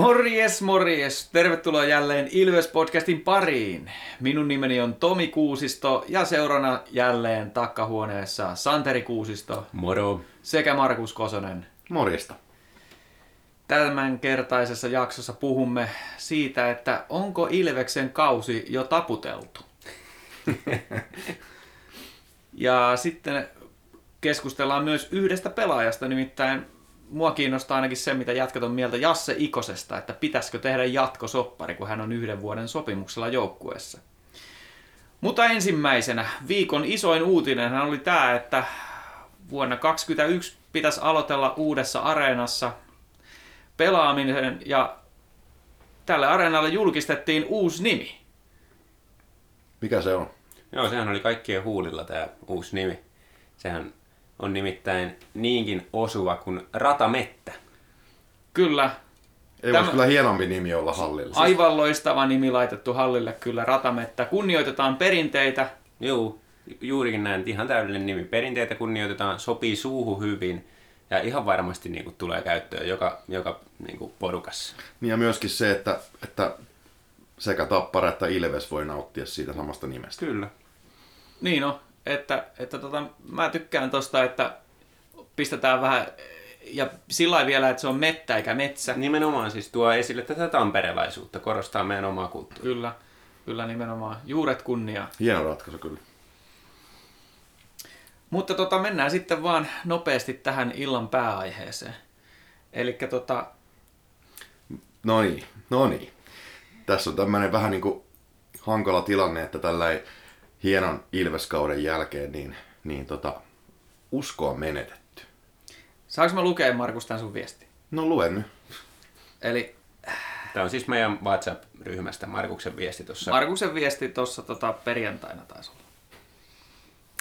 Morjes, morjes! Tervetuloa jälleen Ilves-podcastin pariin. Minun nimeni on Tomi Kuusisto ja seurana jälleen takkahuoneessa Santeri Kuusisto Moro. sekä Markus Kosonen. Morjesta. Tämän kertaisessa jaksossa puhumme siitä, että onko Ilveksen kausi jo taputeltu. ja sitten keskustellaan myös yhdestä pelaajasta, nimittäin mua kiinnostaa ainakin se, mitä jatkat on mieltä Jasse Ikosesta, että pitäisikö tehdä jatkosoppari, kun hän on yhden vuoden sopimuksella joukkueessa. Mutta ensimmäisenä viikon isoin uutinen oli tämä, että vuonna 2021 pitäisi aloitella uudessa areenassa pelaaminen ja tälle areenalle julkistettiin uusi nimi. Mikä se on? Joo, sehän oli kaikkien huulilla tämä uusi nimi. Sehän on nimittäin niinkin osuva kuin Ratamettä. Kyllä, Ei Tämä- voisi kyllä hienompi nimi olla hallilla. aivan loistava nimi laitettu hallille kyllä Ratamettä. Kunnioitetaan perinteitä, Joo, juurikin näin. Ihan täydellinen nimi. Perinteitä kunnioitetaan, sopii suuhun hyvin ja ihan varmasti niin kuin, tulee käyttöön joka, joka niin kuin, porukassa. Niin ja myöskin se, että, että sekä Tappara että Ilves voi nauttia siitä samasta nimestä. Kyllä. Niin on, että, että tota, mä tykkään tosta, että pistetään vähän, ja sillä vielä, että se on mettä eikä metsä. Nimenomaan siis tuo esille tätä tamperelaisuutta, korostaa meidän omaa kulttuuria. Kyllä, kyllä nimenomaan. Juuret kunnia. Hieno ratkaisu kyllä. Mutta tota, mennään sitten vaan nopeasti tähän illan pääaiheeseen. Eli tota, No niin, no niin. Tässä on tämmöinen vähän niin kuin hankala tilanne, että tällä hienon Ilveskauden jälkeen niin, niin tota, usko on menetetty. saanko mä lukea Markus tämän sun viesti? No luen nyt. Eli Tämä on siis meidän WhatsApp-ryhmästä Markuksen viesti tuossa. Markuksen viesti tuossa tota, perjantaina taisi olla.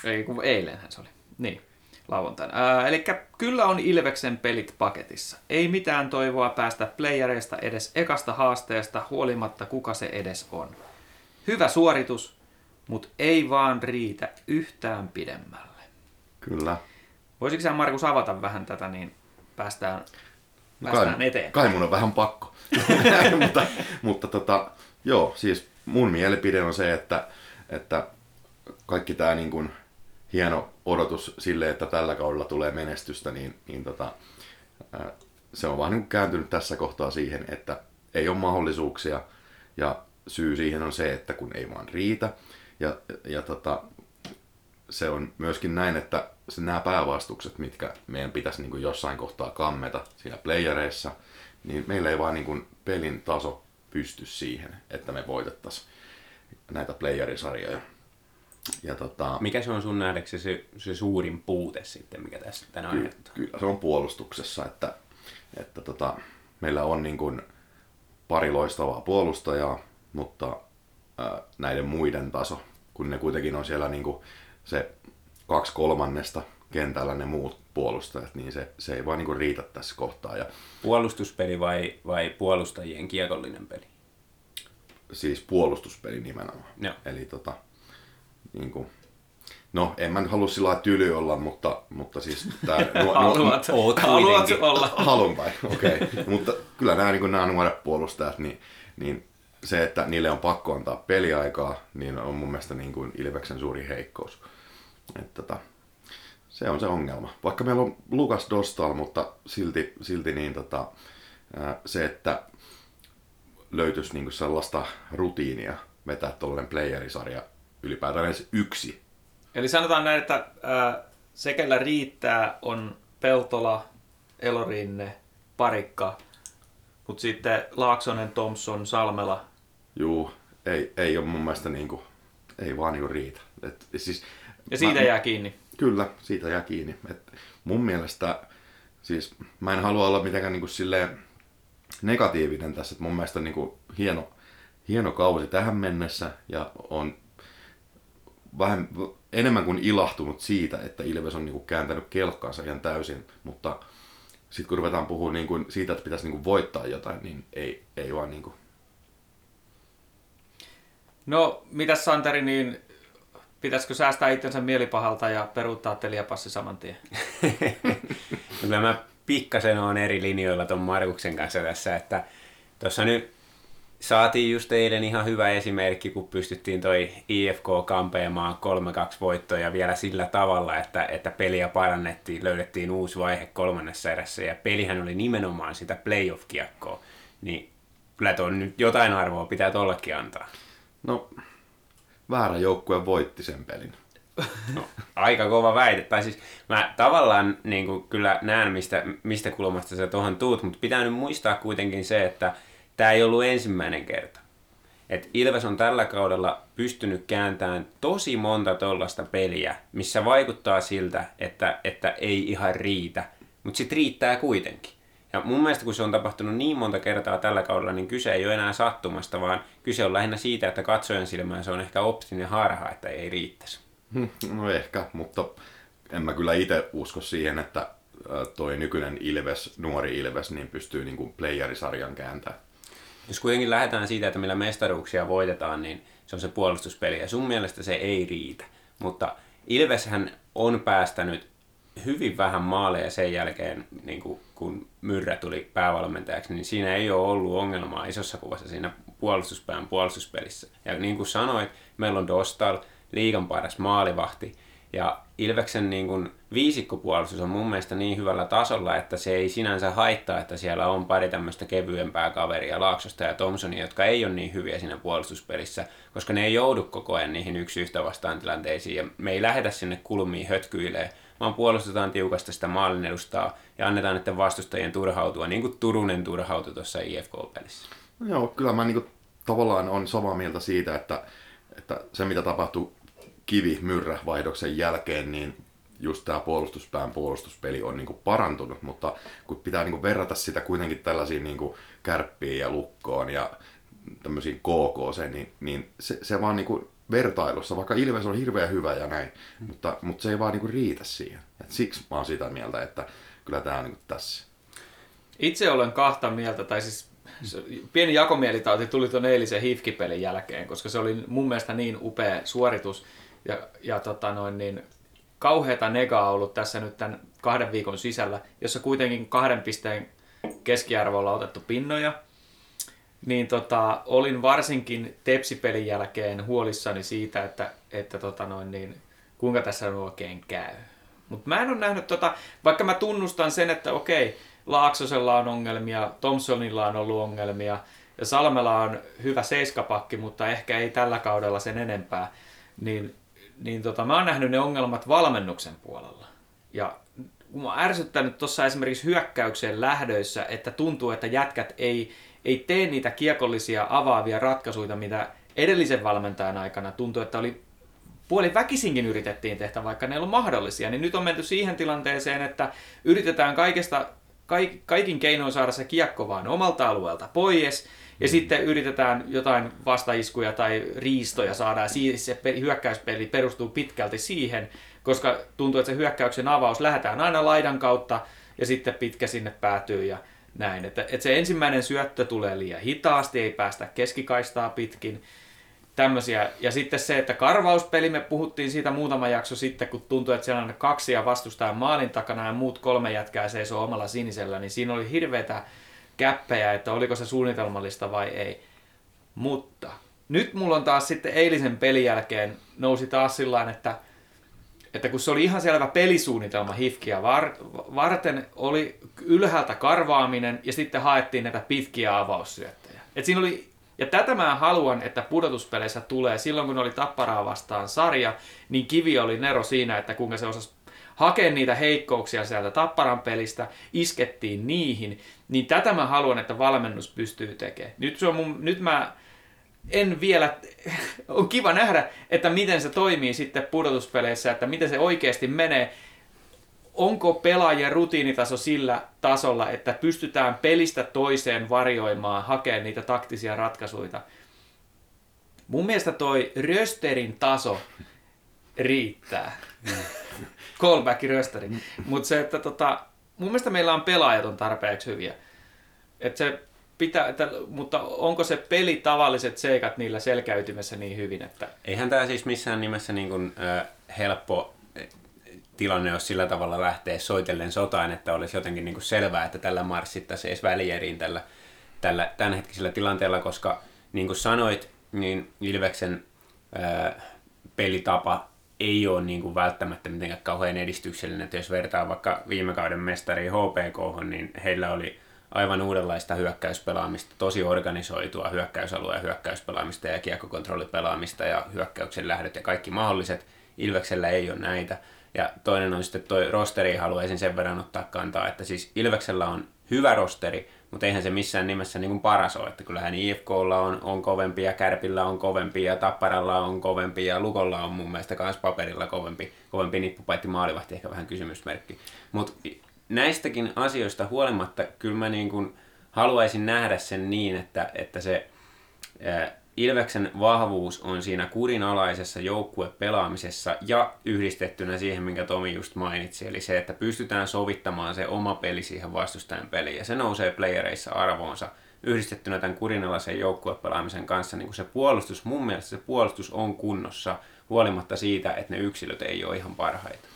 Ei, kun eilenhän se oli. Niin, lauantaina. Ää, eli kyllä on Ilveksen pelit paketissa. Ei mitään toivoa päästä playereista edes ekasta haasteesta, huolimatta kuka se edes on. Hyvä suoritus, mutta ei vaan riitä yhtään pidemmälle. Kyllä. Voisitko sä Markus avata vähän tätä, niin päästään, päästään kai, eteenpäin? kai mun on vähän pakko. mutta mutta tota, joo, siis mun mielipide on se, että, että kaikki tämä niin kuin hieno odotus sille, että tällä kaudella tulee menestystä, niin, niin tota, se on vaan niin kääntynyt tässä kohtaa siihen, että ei ole mahdollisuuksia ja syy siihen on se, että kun ei vaan riitä. Ja, ja tota, se on myöskin näin, että se nämä päävastukset, mitkä meidän pitäisi niin kuin jossain kohtaa kammeta siellä playereissa, niin meillä ei vaan niin kuin pelin taso pysty siihen, että me voitettaisiin näitä playerisarjoja. Ja tota, Mikä se on sun nähdäksesi se, se suurin puute sitten, mikä tässä tänään Ky- aiheuttaa? kyllä se on puolustuksessa, että, että tota, meillä on niin kuin pari loistavaa puolustajaa, mutta ää, näiden muiden taso, kun ne kuitenkin on siellä niin kuin se kaksi kolmannesta kentällä ne muut puolustajat, niin se, se ei vaan niin kuin riitä tässä kohtaa. Ja Puolustuspeli vai, vai puolustajien kiekollinen peli? siis puolustuspeli nimenomaan. Joo. Eli tota, niin kuin, no en mä nyt halua sillä lailla tyly olla, mutta, mutta siis tää, nuo, Haluat, oot haluat olla. Okei. Okay. Mutta kyllä nämä, niin nämä nuoret puolustajat, niin, niin se, että niille on pakko antaa peliaikaa, niin on mun mielestä niin kuin Ilveksen suuri heikkous. Että tota, se on se ongelma. Vaikka meillä on Lukas Dostal, mutta silti, silti niin tota, se, että löytyisi niin sellaista rutiinia vetää tuollainen playerisarja ylipäätään edes yksi. Eli sanotaan näin, että ää, se, kellä riittää, on Peltola, Elorinne, Parikka, mutta sitten Laaksonen, Thompson, Salmela. Juu, ei, ei ole mun mielestä niin kuin, ei vaan niin riitä. Et, siis, Ja siitä mä- jää kiinni. Kyllä, siitä jää kiinni. Et mun mielestä, siis mä en halua olla mitenkään niin kuin silleen negatiivinen tässä, että mun mielestä niin kuin hieno, hieno kausi tähän mennessä ja on vähän enemmän kuin ilahtunut siitä, että Ilves on niin kuin kääntänyt kelkkaansa ihan täysin, mutta sitten kun ruvetaan puhumaan niin kuin siitä, että pitäisi niin kuin voittaa jotain, niin ei, ei vaan niin kuin No, mitäs Santeri, niin pitäisikö säästää itsensä mielipahalta ja peruuttaa teliapassi saman tien? Kyllä mä pikkasen on eri linjoilla ton Markuksen kanssa tässä, että Tuossa nyt saatiin just eilen ihan hyvä esimerkki, kun pystyttiin toi IFK kampeamaan 3-2 voittoja vielä sillä tavalla, että, että peliä parannettiin, löydettiin uusi vaihe kolmannessa erässä ja pelihän oli nimenomaan sitä playoff-kiekkoa. Niin kyllä tuo nyt jotain arvoa pitää tollekin antaa. No, väärä joukkue voitti sen pelin. No, aika kova väite. Tai siis mä tavallaan niin kuin, kyllä näen, mistä, mistä kulmasta sä tuohon tuut, mutta pitää nyt muistaa kuitenkin se, että tämä ei ollut ensimmäinen kerta. Et Ilves on tällä kaudella pystynyt kääntämään tosi monta tollasta peliä, missä vaikuttaa siltä, että, että ei ihan riitä, mutta sitten riittää kuitenkin. Ja mun mielestä kun se on tapahtunut niin monta kertaa tällä kaudella, niin kyse ei ole enää sattumasta, vaan kyse on lähinnä siitä, että katsojan silmään se on ehkä optinen harha, että ei riittäisi. No ehkä, mutta en mä kyllä itse usko siihen, että toi nykyinen Ilves, nuori Ilves, niin pystyy niin kuin playerisarjan kääntämään. Jos kuitenkin lähdetään siitä, että millä mestaruuksia voitetaan, niin se on se puolustuspeli. Ja sun mielestä se ei riitä. Mutta Ilveshän on päästänyt hyvin vähän maaleja sen jälkeen, niin kuin, kun Myrrä tuli päävalmentajaksi, niin siinä ei ole ollut ongelmaa isossa kuvassa siinä puolustuspään puolustuspelissä. Ja niin kuin sanoit, meillä on Dostal, liigan paras maalivahti, ja Ilveksen niin kuin viisikkopuolustus on mun mielestä niin hyvällä tasolla, että se ei sinänsä haittaa, että siellä on pari tämmöistä kevyempää kaveria, Laaksosta ja Thompsonia, jotka ei ole niin hyviä siinä puolustuspelissä, koska ne ei joudu koko ajan niihin yksi yhtä vastaan tilanteisiin, ja me ei lähetä sinne kulmiin hötkyilee, vaan puolustetaan tiukasta sitä maalin edustaa ja annetaan näiden vastustajien turhautua, niin kuin Turunen turhautui tuossa IFK-pelissä. No joo, kyllä mä niin tavallaan on samaa mieltä siitä, että, että se mitä tapahtui kivi-myrrä-vaihdoksen jälkeen, niin just tämä puolustuspään puolustuspeli on niinku parantunut, mutta kun pitää niinku verrata sitä kuitenkin tällaisiin niinku kärppiin ja lukkoon ja tämmöisiin KK, niin, niin se, se vaan niinku vertailussa, vaikka Ilves on hirveän hyvä ja näin, mm. mutta, mutta se ei vaan niinku riitä siihen. Et siksi mä oon sitä mieltä, että kyllä tämä on niinku tässä. Itse olen kahta mieltä, tai siis pieni jakomielitauti tuli tuon eilisen hifkipelin jälkeen, koska se oli mun mielestä niin upea suoritus, ja, ja tota noin, niin kauheata negaa ollut tässä nyt tämän kahden viikon sisällä, jossa kuitenkin kahden pisteen keskiarvolla otettu pinnoja, niin tota, olin varsinkin Tepsipelin jälkeen huolissani siitä, että, että tota noin, niin, kuinka tässä on oikein käy. Mutta mä en ole nähnyt, tota, vaikka mä tunnustan sen, että okei, Laaksosella on ongelmia, Thompsonilla on ollut ongelmia, ja Salmela on hyvä seiskapakki, mutta ehkä ei tällä kaudella sen enempää, niin niin tota, mä oon nähnyt ne ongelmat valmennuksen puolella. Ja kun mä ärsyttänyt tuossa esimerkiksi hyökkäykseen lähdöissä, että tuntuu, että jätkät ei, ei tee niitä kiekollisia avaavia ratkaisuja, mitä edellisen valmentajan aikana tuntui, että oli puoli väkisinkin yritettiin tehdä, vaikka ne ei ollut mahdollisia. Niin nyt on menty siihen tilanteeseen, että yritetään kaikesta, kaik, kaikin keinoin saada se kiekko vaan omalta alueelta pois, ja mm. sitten yritetään jotain vastaiskuja tai riistoja saada, ja se hyökkäyspeli perustuu pitkälti siihen, koska tuntuu, että se hyökkäyksen avaus lähdetään aina laidan kautta, ja sitten pitkä sinne päätyy, ja näin. Että, että se ensimmäinen syöttö tulee liian hitaasti, ei päästä keskikaistaa pitkin, tämmöisiä. Ja sitten se, että karvauspeli, me puhuttiin siitä muutama jakso sitten, kun tuntui, että siellä on kaksi ja vastustaa maalin takana ja muut kolme jätkää seisoo omalla sinisellä, niin siinä oli hirveätä käppejä, että oliko se suunnitelmallista vai ei. Mutta nyt mulla on taas sitten eilisen pelin jälkeen nousi taas sillä että, että kun se oli ihan selvä pelisuunnitelma Hifkiä var, varten, oli ylhäältä karvaaminen ja sitten haettiin näitä pitkiä avaussyöttejä. Et siinä oli, ja tätä mä haluan, että pudotuspeleissä tulee. Silloin kun oli Tapparaa vastaan sarja, niin kivi oli nero siinä, että kuinka se osasi hakea niitä heikkouksia sieltä Tapparan pelistä, iskettiin niihin, niin tätä mä haluan, että valmennus pystyy tekemään. Nyt, se on mun, nyt mä en vielä, on kiva nähdä, että miten se toimii sitten pudotuspeleissä, että miten se oikeasti menee. Onko pelaajien rutiinitaso sillä tasolla, että pystytään pelistä toiseen varjoimaan, hakemaan niitä taktisia ratkaisuja? Mun mielestä toi Rösterin taso riittää. Callback rösteri. Mutta se, että tota, mun mielestä meillä on pelaajat on tarpeeksi hyviä. Et se pitää, että, mutta onko se peli tavalliset seikat niillä selkäytymessä niin hyvin, että... Eihän tämä siis missään nimessä niin kuin, äh, helppo tilanne, jos sillä tavalla lähtee soitellen sotaan, että olisi jotenkin niin kuin selvää, että tällä marssittaisiin edes välieriin tällä, tällä tämänhetkisellä tilanteella, koska niin kuin sanoit, niin Ilveksen ää, pelitapa ei ole niin kuin välttämättä mitenkään kauhean edistyksellinen. Että jos vertaa vaikka viime kauden mestari HPK, niin heillä oli aivan uudenlaista hyökkäyspelaamista, tosi organisoitua hyökkäysalue- ja hyökkäyspelaamista ja kiekkokontrollipelaamista ja hyökkäyksen lähdöt ja kaikki mahdolliset. Ilveksellä ei ole näitä. Ja toinen on sitten toi rosteri, haluaisin sen verran ottaa kantaa, että siis Ilveksellä on hyvä rosteri, mutta eihän se missään nimessä niin kuin paras ole, että kyllähän IFKlla on, on kovempi ja Kärpillä on kovempi ja Tapparalla on kovempi ja Lukolla on mun mielestä myös paperilla kovempi, kovempi nippu, paitsi maalivahti ehkä vähän kysymysmerkki. Mutta näistäkin asioista huolimatta kyllä mä niin kuin haluaisin nähdä sen niin, että, että se ää, Ilveksen vahvuus on siinä kurinalaisessa joukkuepelaamisessa ja yhdistettynä siihen, minkä Tomi just mainitsi, eli se, että pystytään sovittamaan se oma peli siihen vastustajan peliin, ja se nousee playereissa arvoonsa yhdistettynä tämän kurinalaisen joukkuepelaamisen kanssa, niin kuin se puolustus, mun mielestä se puolustus on kunnossa, huolimatta siitä, että ne yksilöt ei ole ihan parhaita.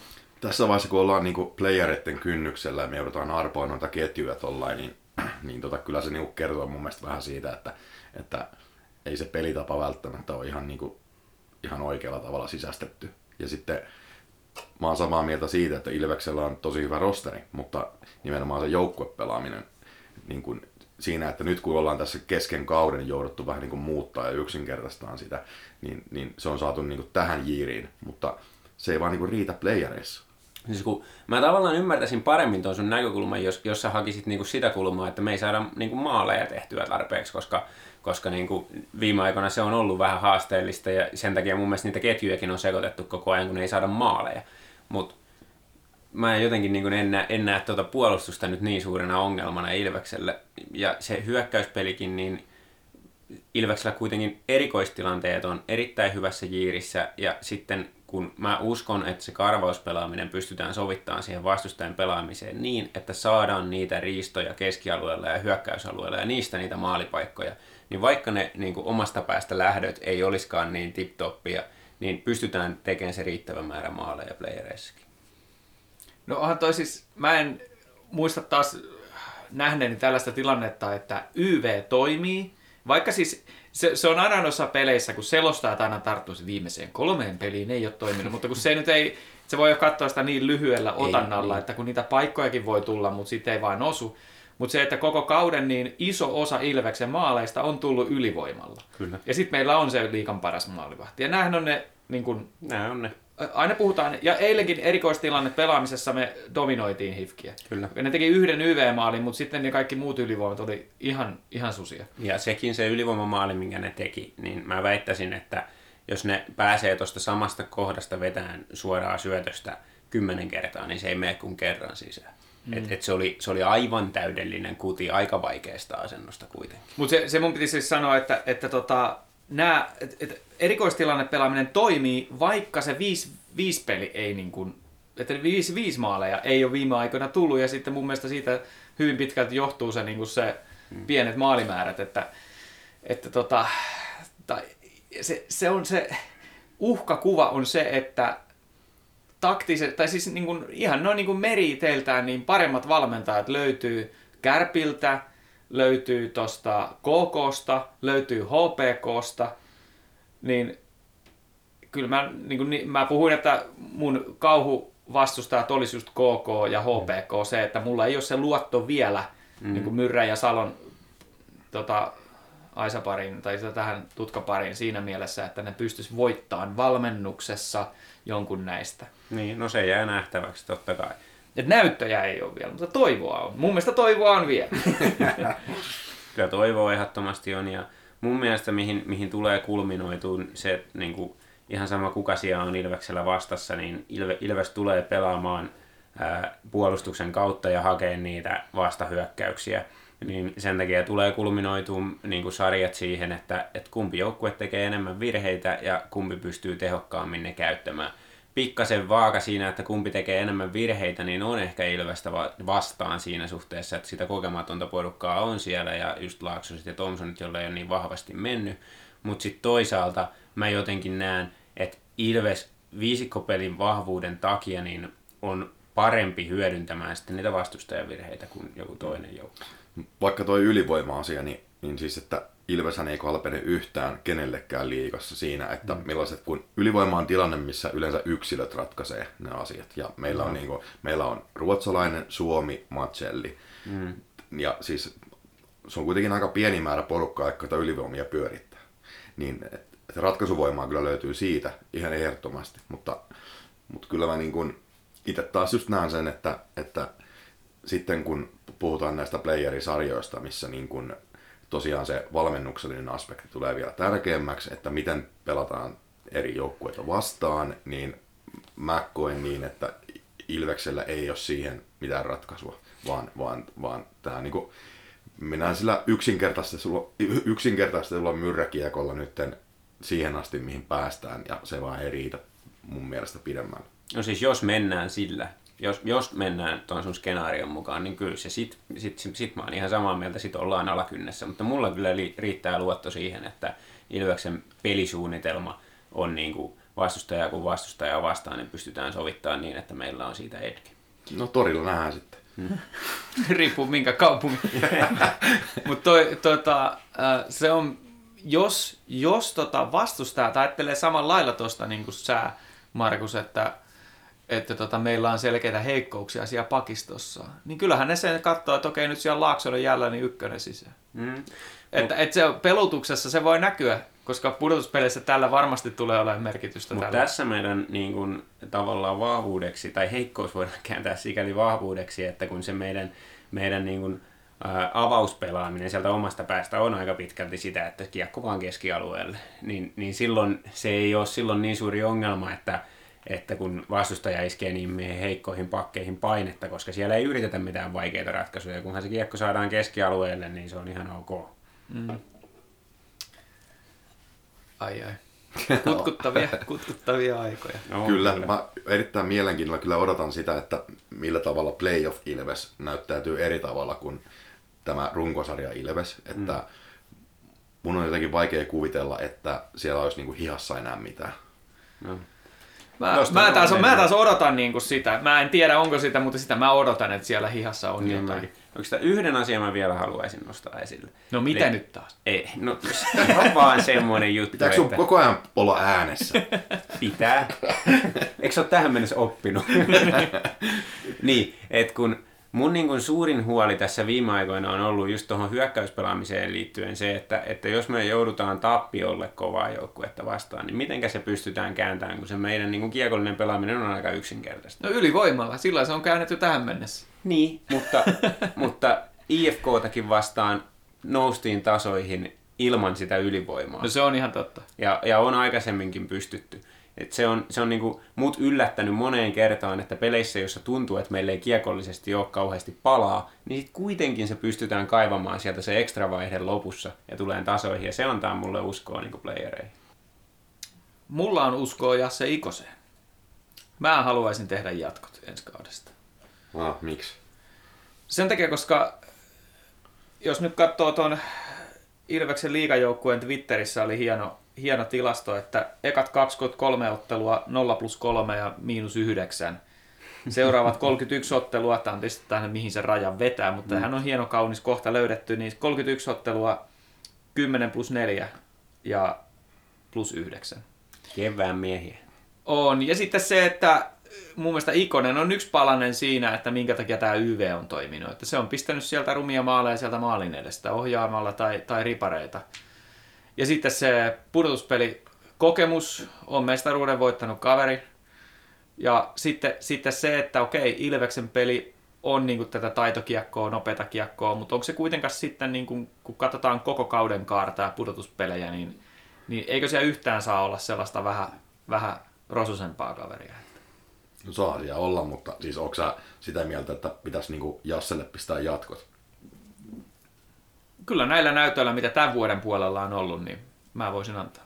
Tässä vaiheessa, kun ollaan niin playereiden kynnyksellä ja me joudutaan arpoa noita ketjuja tollain, niin, niin tota, kyllä se niin kertoo mun mielestä vähän siitä, että, että ei se pelitapa välttämättä ole ihan, niin kuin, ihan oikealla tavalla sisästetty. Ja sitten mä oon samaa mieltä siitä, että Ilveksellä on tosi hyvä rosteri, mutta nimenomaan se joukkuepelaaminen niin kuin siinä, että nyt kun ollaan tässä kesken kauden jouduttu vähän niin kuin muuttaa ja yksinkertaistaan sitä, niin, niin se on saatu niin kuin tähän jiiriin, mutta se ei vaan niin kuin riitä playereissa. Siis kun mä tavallaan ymmärtäisin paremmin tuon sun näkökulman, jos, jos sä hakisit niinku sitä kulmaa, että me ei saada niinku maaleja tehtyä tarpeeksi, koska, koska niinku viime aikoina se on ollut vähän haasteellista ja sen takia mun mielestä niitä ketjujakin on sekoitettu koko ajan, kun ei saada maaleja. Mutta mä en jotenkin niin en näe, en näe tuota puolustusta nyt niin suurena ongelmana Ilvekselle. Ja se hyökkäyspelikin, niin Ilveksellä kuitenkin erikoistilanteet on erittäin hyvässä jiirissä ja sitten kun mä uskon, että se karvauspelaaminen pystytään sovittamaan siihen vastustajan pelaamiseen niin, että saadaan niitä riistoja keskialueella ja hyökkäysalueella ja niistä niitä maalipaikkoja, niin vaikka ne niin kuin omasta päästä lähdöt ei olisikaan niin tip-toppia, niin pystytään tekemään se riittävä määrä maaleja playereissakin. No onhan toi siis, mä en muista taas nähneeni tällaista tilannetta, että YV toimii, vaikka siis se, se on aina noissa peleissä, kun selostaa aina tarttuisi viimeiseen kolmeen peliin, ei ole toiminut, mutta kun se nyt ei, se voi jo katsoa sitä niin lyhyellä otannalla, ei, että kun niitä paikkojakin voi tulla, mutta sitten ei vain osu. Mutta se, että koko kauden niin iso osa Ilveksen maaleista on tullut ylivoimalla. Kyllä. Ja sitten meillä on se liikan paras maalivahti. Ja nämähän on ne, niin kun, on ne. Aina puhutaan, ja eilenkin erikoistilanne pelaamisessa me dominoitiin Hifkiä. Kyllä. Ne teki yhden YV-maalin, mutta sitten ne kaikki muut ylivoimat oli ihan, ihan susia. Ja sekin se ylivoimamaali, minkä ne teki, niin mä väittäisin, että jos ne pääsee tuosta samasta kohdasta vetään suoraa syötöstä kymmenen kertaa, niin se ei mene kuin kerran sisään. Mm. Et, et se, oli, se oli aivan täydellinen kuti aika vaikeasta asennosta kuitenkin. Mutta se, se mun piti siis sanoa, että, että tota, nää, et, et erikoistilanne pelaaminen toimii, vaikka se 5 peli ei niin kuin, että 5 viisi maaleja ei ole viime aikoina tullut, ja sitten mun mielestä siitä hyvin pitkälti johtuu se, niin kuin se mm. pienet maalimäärät, että, että tota, tai se, se on se uhkakuva on se, että taktiset, tai siis niin kuin, ihan noin niin kuin meriteiltään, niin paremmat valmentajat löytyy Kärpiltä, löytyy tosta KKsta, löytyy HPKsta, niin kyllä mä, niin kuin, mä puhuin, että mun kauhu vastustajat olisi just KK ja HPK, se, että mulla ei ole se luotto vielä mm. niin kuin Myrrän ja Salon tota, Aisaparin tai tähän tutkapariin siinä mielessä, että ne pystyisi voittamaan valmennuksessa jonkun näistä. Niin, no se jää nähtäväksi totta kai. Et näyttöjä ei ole vielä, mutta toivoa on. Mun mielestä toivoa on vielä. Kyllä toivoa ehdottomasti on ja mun mielestä mihin, mihin tulee kulminoituun se niin kuin, ihan sama kuka siellä on Ilveksellä vastassa, niin Ilve, Ilves tulee pelaamaan ää, puolustuksen kautta ja hakee niitä vastahyökkäyksiä. Niin sen takia tulee kulminoituun niin kuin sarjat siihen, että, että kumpi joukkue tekee enemmän virheitä ja kumpi pystyy tehokkaammin ne käyttämään pikkasen vaaka siinä, että kumpi tekee enemmän virheitä, niin on ehkä Ilvestä vastaan siinä suhteessa, että sitä kokematonta porukkaa on siellä ja just Laaksoset ja Thompsonit, jolle ei ole niin vahvasti mennyt. Mutta sitten toisaalta mä jotenkin näen, että Ilves viisikkopelin vahvuuden takia niin on parempi hyödyntämään sitten niitä vastustajan virheitä kuin joku toinen joukko. Vaikka toi ylivoima-asia, niin, niin siis, että Ilveshän ei kalpene yhtään kenellekään liikassa siinä, että mm. millaiset, kun ylivoima on tilanne, missä yleensä yksilöt ratkaisee ne asiat. Ja meillä, mm. on, niin kuin, meillä on ruotsalainen, Suomi, Macelli. Mm. Ja siis se on kuitenkin aika pieni määrä porukkaa, jotka ylivoimia pyörittää. Niin että ratkaisuvoimaa kyllä löytyy siitä ihan ehdottomasti, mutta, mutta kyllä mä niin kuin itse taas just näen sen, että, että sitten kun puhutaan näistä playerisarjoista, missä niin kuin tosiaan se valmennuksellinen aspekti tulee vielä tärkeämmäksi, että miten pelataan eri joukkueita vastaan, niin mä koen niin, että Ilveksellä ei ole siihen mitään ratkaisua, vaan, vaan, vaan tämä niin kuin, mennään sillä yksinkertaistetulla, yksinkertaistetulla myrräkiekolla nyt siihen asti, mihin päästään, ja se vaan ei riitä mun mielestä pidemmälle. No siis jos mennään sillä, jos, jos mennään tuon sun skenaarion mukaan, niin kyllä se sit, sit, sit, sit mä oon ihan samaa mieltä, sit ollaan alakynnessä, mutta mulla kyllä li, riittää luotto siihen, että Ilveksen pelisuunnitelma on niin kuin vastustaja kun vastustaja vastaan, niin pystytään sovittamaan niin, että meillä on siitä edge. No torilla nähdään sitten. Hmm. Riippuu minkä kaupungin. Mutta tota, se on, jos, jos tota vastustaja ajattelee samalla lailla tuosta niin kuin sä, Markus, että että tota, meillä on selkeitä heikkouksia siellä pakistossa, niin kyllähän ne sen katsoo, että okei, nyt siellä Laaksonen jäljellä niin ykkönen sisään. Mm. Että et se pelutuksessa se voi näkyä, koska pudotuspeleissä tällä varmasti tulee olemaan merkitystä. Mutta tässä meidän niin kun, tavallaan vahvuudeksi, tai heikkous voidaan kääntää sikäli vahvuudeksi, että kun se meidän, meidän niin kun, ä, avauspelaaminen sieltä omasta päästä on aika pitkälti sitä, että kiekko vaan keskialueelle, niin, niin silloin se ei ole silloin niin suuri ongelma, että että kun vastustaja iskee niin heikkoihin pakkeihin painetta, koska siellä ei yritetä mitään vaikeita ratkaisuja. Kunhan se kiekko saadaan keskialueelle, niin se on ihan ok. Mm. Ai ai. Kutkuttavia, kutkuttavia aikoja. No, kyllä, kyllä, mä erittäin mielenkiinnolla kyllä odotan sitä, että millä tavalla Playoff Ilves näyttäytyy eri tavalla kuin tämä runkosarja Ilves. Että mm. mun on jotenkin vaikea kuvitella, että siellä olisi niinku hihassa enää mitään. No. Mä, mä, taas, mä taas odotan niin kuin sitä. Mä en tiedä onko sitä, mutta sitä mä odotan, että siellä hihassa on niin jotain. Onko sitä yhden asian mä vielä haluaisin nostaa esille? No mitä Eli, nyt taas? Ei, no on vaan semmoinen juttu. Pitääkö sun että... koko ajan olla äänessä? Pitää. Eikö sä ole tähän mennessä oppinut? niin, että kun mun niin kuin suurin huoli tässä viime aikoina on ollut just tuohon hyökkäyspelaamiseen liittyen se, että, että jos me joudutaan tappiolle kovaa joukkuetta vastaan, niin mitenkä se pystytään kääntämään, kun se meidän niin kuin kiekollinen pelaaminen on aika yksinkertaista. No ylivoimalla, sillä se on käännetty tähän mennessä. Niin, mutta, mutta IFK-takin vastaan noustiin tasoihin ilman sitä ylivoimaa. No se on ihan totta. Ja, ja on aikaisemminkin pystytty. Et se on, se on niinku mut yllättänyt moneen kertaan, että peleissä, joissa tuntuu, että meillä ei kiekollisesti ole kauheasti palaa, niin sit kuitenkin se pystytään kaivamaan sieltä se ekstra vaihe lopussa ja tulee tasoihin. Ja se antaa mulle uskoa niinku playereihin. Mulla on uskoa Jasse Ikoseen. Mä haluaisin tehdä jatkot ensi kaudesta. Ah, miksi? Sen takia, koska jos nyt katsoo tuon Ilveksen liigajoukkueen Twitterissä oli hieno hieno tilasto, että ekat 23 ottelua 0 plus 3 ja miinus 9. Seuraavat 31 ottelua, tämä on tietysti tähän, mihin se raja vetää, mutta mm. hän on hieno kaunis kohta löydetty, niin 31 ottelua 10 plus 4 ja plus 9. Kevään miehiä. On, ja sitten se, että mun mielestä Ikonen on yksi palanen siinä, että minkä takia tämä YV on toiminut. Että se on pistänyt sieltä rumia maaleja sieltä maalin edestä ohjaamalla tai, tai ripareita. Ja sitten se pudotuspeli kokemus on mestaruuden voittanut kaveri. Ja sitten, sitten se, että okei, Ilveksen peli on niin tätä taitokiekkoa, nopeata kiekkoa, mutta onko se kuitenkaan sitten, niin kuin, kun katsotaan koko kauden kaartaa pudotuspelejä, niin, niin eikö se yhtään saa olla sellaista vähän, vähän rosusempaa kaveria? No saa siellä olla, mutta siis onko sitä mieltä, että pitäisi niin Jasselle pistää jatkot? Kyllä näillä näytöillä, mitä tämän vuoden puolella on ollut, niin mä voisin antaa.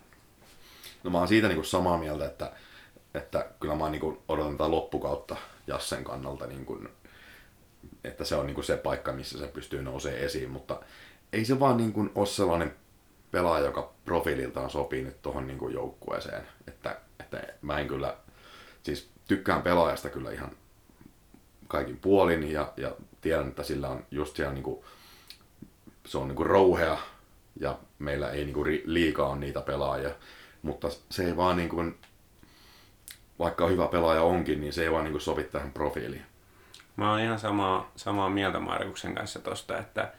No mä oon siitä niin kuin samaa mieltä, että, että kyllä mä niin kuin odotan tätä loppukautta Jassen kannalta, niin kuin, että se on niin kuin se paikka, missä se pystyy nousemaan esiin, mutta ei se vaan niin kuin ole sellainen pelaaja, joka profiililtaan sopii nyt tuohon niin joukkueeseen. Että, että mä en kyllä, siis tykkään pelaajasta kyllä ihan kaikin puolin ja, ja tiedän, että sillä on just siellä niin kuin, se on niin kuin rouhea ja meillä ei niin kuin liikaa ole niitä pelaajia, mutta se ei vaan niin kuin, vaikka hyvä pelaaja onkin, niin se ei vaan niin kuin sovi tähän profiiliin. Mä oon ihan samaa, samaa mieltä Markuksen kanssa tosta, että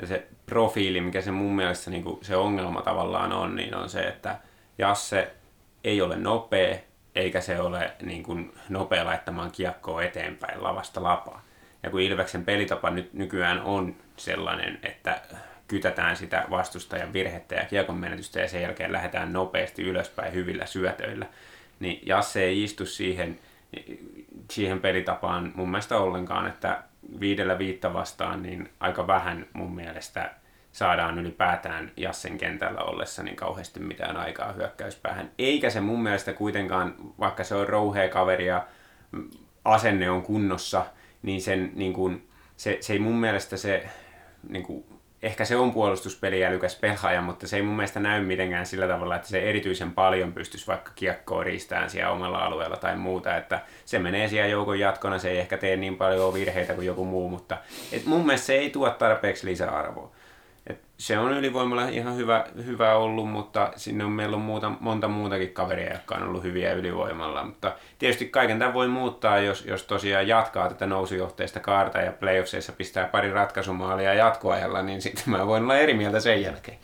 ja se profiili, mikä se mun mielestä niin kuin se ongelma tavallaan on, niin on se, että Jasse ei ole nopea, eikä se ole niin kuin nopea laittamaan kiekkoa eteenpäin lavasta lapaa. Ja kun Ilveksen pelitapa nyt nykyään on sellainen, että kytätään sitä vastustajan virhettä ja kiekon menetystä ja sen jälkeen lähdetään nopeasti ylöspäin hyvillä syötöillä, niin Jasse ei istu siihen, siihen pelitapaan mun mielestä ollenkaan, että viidellä viitta vastaan niin aika vähän mun mielestä saadaan ylipäätään Jassen kentällä ollessa niin kauheasti mitään aikaa hyökkäyspäähän. Eikä se mun mielestä kuitenkaan, vaikka se on rouhea kaveri ja asenne on kunnossa, niin, sen, niin kuin, se, se ei mun mielestä se, niin kuin, ehkä se on puolustuspeli älykäs pelaaja, mutta se ei mun mielestä näy mitenkään sillä tavalla, että se erityisen paljon pystyisi vaikka kiekkoa riistään siellä omalla alueella tai muuta, että se menee siellä joukon jatkona, se ei ehkä tee niin paljon virheitä kuin joku muu, mutta et mun mielestä se ei tuo tarpeeksi lisäarvoa. Et se on ylivoimalla ihan hyvä, hyvä ollut, mutta sinne on meillä on muuta, monta muutakin kaveria, jotka on ollut hyviä ylivoimalla. Mutta tietysti kaiken tämän voi muuttaa, jos, jos tosiaan jatkaa tätä nousujohteista kaarta ja playoffseissa pistää pari ratkaisumaalia jatkoajalla, niin sitten mä voin olla eri mieltä sen jälkeen.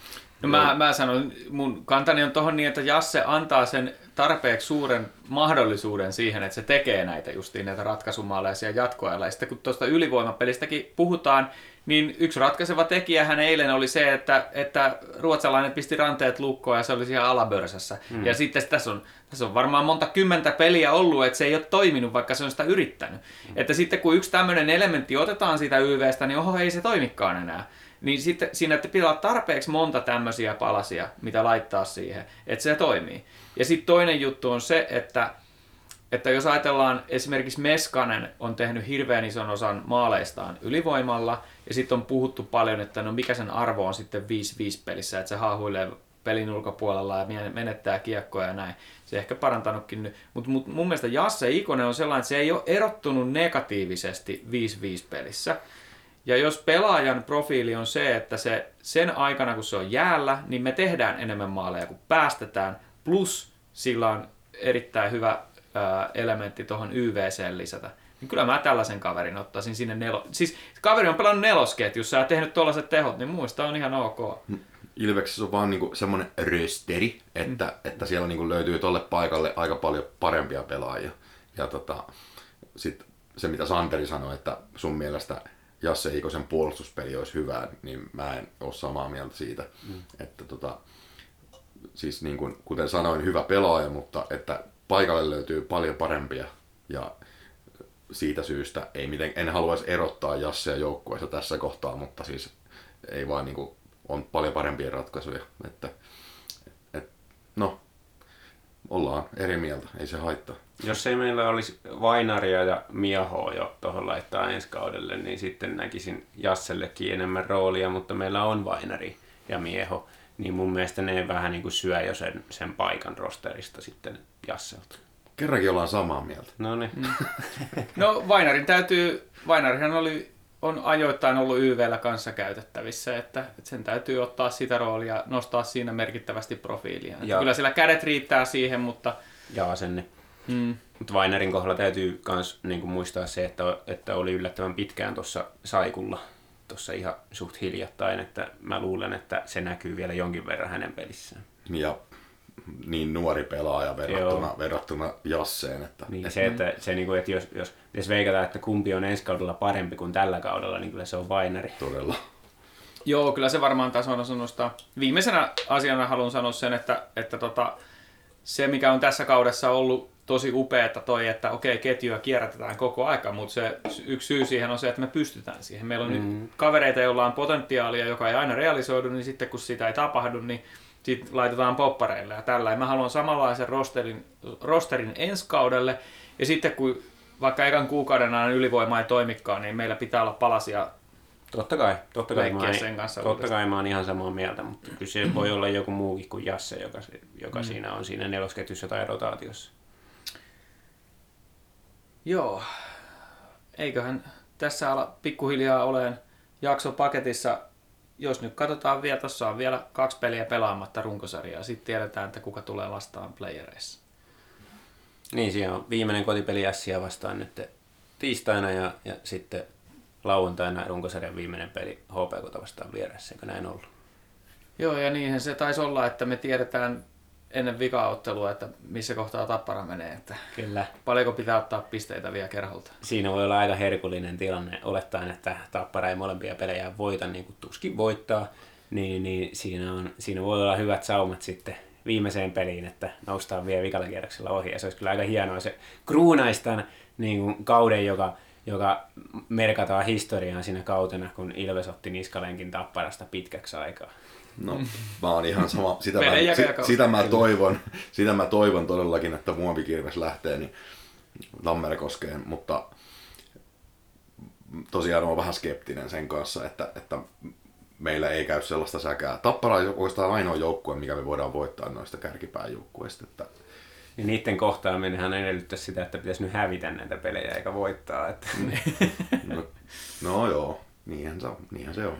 No mä, mä sanon, mun kantani on tohon niin, että Jasse antaa sen tarpeeksi suuren mahdollisuuden siihen, että se tekee näitä justiin näitä ratkaisumaaleja jatkoajalla. Ja sitten kun tuosta ylivoimapelistäkin puhutaan, niin yksi ratkaiseva tekijähän eilen oli se, että, että ruotsalainen pisti ranteet lukkoon ja se oli siellä alabörsessä. Mm. Ja sitten tässä on, tässä on varmaan monta kymmentä peliä ollut, että se ei ole toiminut, vaikka se on sitä yrittänyt. Mm. Että sitten kun yksi tämmöinen elementti otetaan siitä YVstä, niin oho, ei se toimikaan enää. Niin sitten siinä pitää olla tarpeeksi monta tämmöisiä palasia, mitä laittaa siihen, että se toimii. Ja sitten toinen juttu on se, että että jos ajatellaan esimerkiksi Meskanen on tehnyt hirveän ison osan maaleistaan ylivoimalla, ja sitten on puhuttu paljon, että no mikä sen arvo on sitten 5-5 pelissä, että se haahuilee pelin ulkopuolella ja menettää kiekkoja ja näin. Se ehkä parantanutkin nyt. Mutta mut mun mielestä Jasse Ikonen on sellainen, että se ei ole erottunut negatiivisesti 5-5 pelissä. Ja jos pelaajan profiili on se, että se sen aikana kun se on jäällä, niin me tehdään enemmän maaleja kuin päästetään, plus sillä on erittäin hyvä elementti tuohon YVC lisätä. Niin kyllä mä tällaisen kaverin ottaisin sinne nelo... Siis kaveri on pelannut nelosketjussa ja tehnyt tuollaiset tehot, niin muista on ihan ok. Ilveksessä on vaan niinku semmoinen rösteri, että, mm. että siellä niinku löytyy tolle paikalle aika paljon parempia pelaajia. Ja tota, sit se mitä Santeri sanoi, että sun mielestä Jasse Ikosen puolustuspeli olisi hyvä, niin mä en ole samaa mieltä siitä. Mm. Että tota, siis niin kuin, kuten sanoin, hyvä pelaaja, mutta että paikalle löytyy paljon parempia ja siitä syystä ei miten, en haluaisi erottaa Jassia joukkueessa tässä kohtaa, mutta siis ei vaan niin kuin, on paljon parempia ratkaisuja. Että, et, no, ollaan eri mieltä, ei se haittaa. Jos ei meillä olisi Vainaria ja Miahoa jo tuohon laittaa ensi kaudelle, niin sitten näkisin Jassellekin enemmän roolia, mutta meillä on Vainari ja Mieho niin mun mielestä ne vähän niin kuin syö jo sen, sen paikan rosterista sitten Jasselta. Kerrankin ollaan samaa mieltä. No niin. Mm. no Vainarin täytyy, Vainarihan oli, on ajoittain ollut YVllä kanssa käytettävissä, että, että sen täytyy ottaa sitä roolia, nostaa siinä merkittävästi profiilia. Ja. Kyllä sillä kädet riittää siihen, mutta... Ja asenne. Mm. Mutta Vainarin kohdalla täytyy myös niin muistaa se, että, että oli yllättävän pitkään tuossa Saikulla tuossa ihan suht hiljattain, että mä luulen, että se näkyy vielä jonkin verran hänen pelissään. Ja niin nuori pelaaja verrattuna, verrattuna Jasseen. Että, niin, se, että, se, niin kuin, että jos, jos jos veikataan, että kumpi on ensi kaudella parempi kuin tällä kaudella, niin kyllä se on Vainari. Todella. Joo, kyllä se varmaan tason nostaa. Viimeisenä asiana haluan sanoa sen, että, että tota, se mikä on tässä kaudessa ollut tosi upeeta toi, että okei, ketjua kierrätetään koko aika, mutta se yksi syy siihen on se, että me pystytään siihen. Meillä on mm. nyt kavereita, joilla on potentiaalia, joka ei aina realisoidu, niin sitten kun sitä ei tapahdu, niin sitten laitetaan poppareille ja tällä. Mä haluan samanlaisen rosterin, rosterin ensi kaudelle, ja sitten kun vaikka ekan kuukauden ajan ylivoima ei toimikaan, niin meillä pitää olla palasia Totta kai, totta kai, mä, sen kanssa totta kai mä oon ihan samaa mieltä, mutta kyllä se voi olla joku muukin kuin Jasse, joka, joka mm. siinä on siinä nelosketjussa tai rotaatiossa. Joo. eiköhän tässä ala pikkuhiljaa oleen jakso paketissa. Jos nyt katsotaan vielä, tuossa on vielä kaksi peliä pelaamatta runkosarjaa. Sitten tiedetään, että kuka tulee vastaan playereissa. Niin, siinä on viimeinen kotipeli Jässiä vastaan nyt tiistaina ja, ja sitten lauantaina runkosarjan viimeinen peli HPK vastaan vieressä, eikö näin ollut? Joo, ja niinhän se taisi olla, että me tiedetään ennen vikaottelua, että missä kohtaa tappara menee. Että Kyllä. paljonko pitää ottaa pisteitä vielä kerholta. Siinä voi olla aika herkullinen tilanne, olettaen, että Tappara ei molempia pelejä voita, niin kuin tuskin voittaa, niin, niin siinä, on, siinä voi olla hyvät saumat sitten viimeiseen peliin, että noustaan vielä vikalla kierroksella ohi. Ja se olisi kyllä aika hienoa se kruunaistan niin kuin kauden, joka, joka merkataan historiaan siinä kautena, kun Ilves otti niskalenkin Tapparasta pitkäksi aikaa. No, mä oon ihan sama. Sitä mä, si, sitä mä toivon, sitä mä toivon todellakin, että muovikirves lähtee niin Tammerkoskeen, mutta tosiaan olen vähän skeptinen sen kanssa, että, että meillä ei käy sellaista säkää. Tappara on oikeastaan ainoa joukkue, mikä me voidaan voittaa noista kärkipääjoukkueista. Että Ja niiden kohtaaminenhan edellyttäisi sitä, että pitäisi nyt hävitä näitä pelejä eikä voittaa. Että, no, no joo, niinhän se on. Niinhän se on.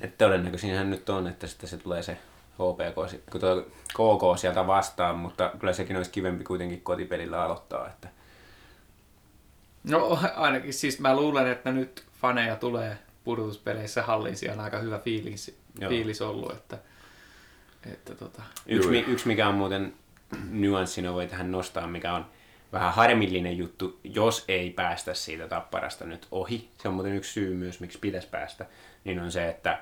Että todennäköisinhän nyt on, että sitten se tulee se HPK, kun tuo KK sieltä vastaan, mutta kyllä sekin olisi kivempi kuitenkin kotipelillä aloittaa. Että No ainakin siis mä luulen, että nyt faneja tulee pudotuspeleissä halliin. Siellä on aika hyvä fiilis, Joo. fiilis ollut, että, että tota, Yksi, yksi mikä on muuten nyanssina voi tähän nostaa, mikä on vähän harmillinen juttu, jos ei päästä siitä tapparasta nyt ohi. Se on muuten yksi syy myös, miksi pitäisi päästä. Niin on se, että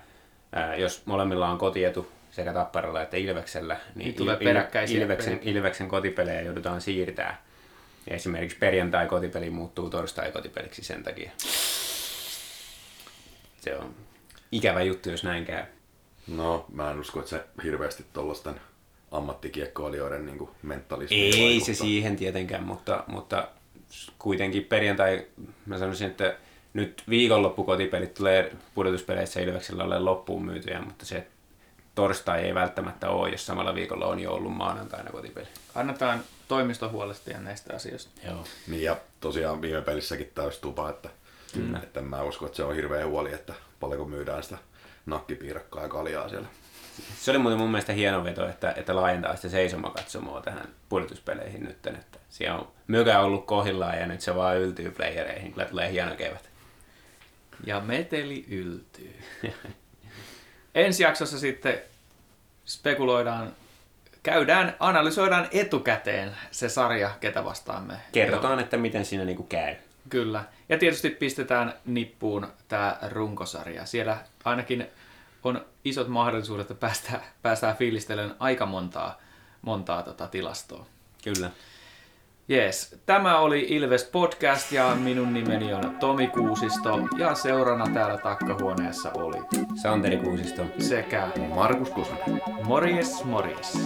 ää, jos molemmilla on kotietu sekä tapparalla että Ilveksellä, niin, Niin tulee Il- Ilveksen, pelejä. Ilveksen kotipelejä joudutaan siirtää. Ja esimerkiksi perjantai-kotipeli muuttuu torstai-kotipeliksi sen takia. Se on ikävä juttu, jos näin käy. No, mä en usko, että se hirveästi tuollaisten ammattikiekkoilijoiden niin mentalismi Ei vaikuttaa. se siihen tietenkään, mutta, mutta kuitenkin perjantai, mä sanoisin, että nyt viikonloppu kotipelit tulee pudotuspeleissä Ilveksellä ole loppuun myytyjä, mutta se torstai ei välttämättä ole, jos samalla viikolla on jo ollut maanantaina kotipeli. annetaan toimiston huolehtia näistä asioista. Joo. Niin ja tosiaan viime pelissäkin täys tupa, että, mm. että mä usko, että se on hirveä huoli, että paljonko myydään sitä nakkipiirakkaa ja kaljaa siellä. Se oli muuten mun mielestä hieno veto, että, että laajentaa sitä seisomakatsomoa tähän pudotuspeleihin nyt. Että siellä on mökä ollut kohillaan ja nyt se vaan yltyy playereihin. Kyllä tulee hieno kevät. Ja meteli yltyy. Ensi jaksossa sitten spekuloidaan, käydään, analysoidaan etukäteen se sarja, ketä vastaan me. Kerrotaan, että miten siinä niinku käy. Kyllä. Ja tietysti pistetään nippuun tämä runkosarja. Siellä ainakin on isot mahdollisuudet, että päästään, päästään fiilistelemään aika montaa, montaa tota tilastoa. Kyllä. Jees, tämä oli Ilves Podcast ja minun nimeni on Tomi Kuusisto ja seurana täällä takkahuoneessa oli Santeri Kuusisto. sekä Markus Kosonen. Morjes Morjes.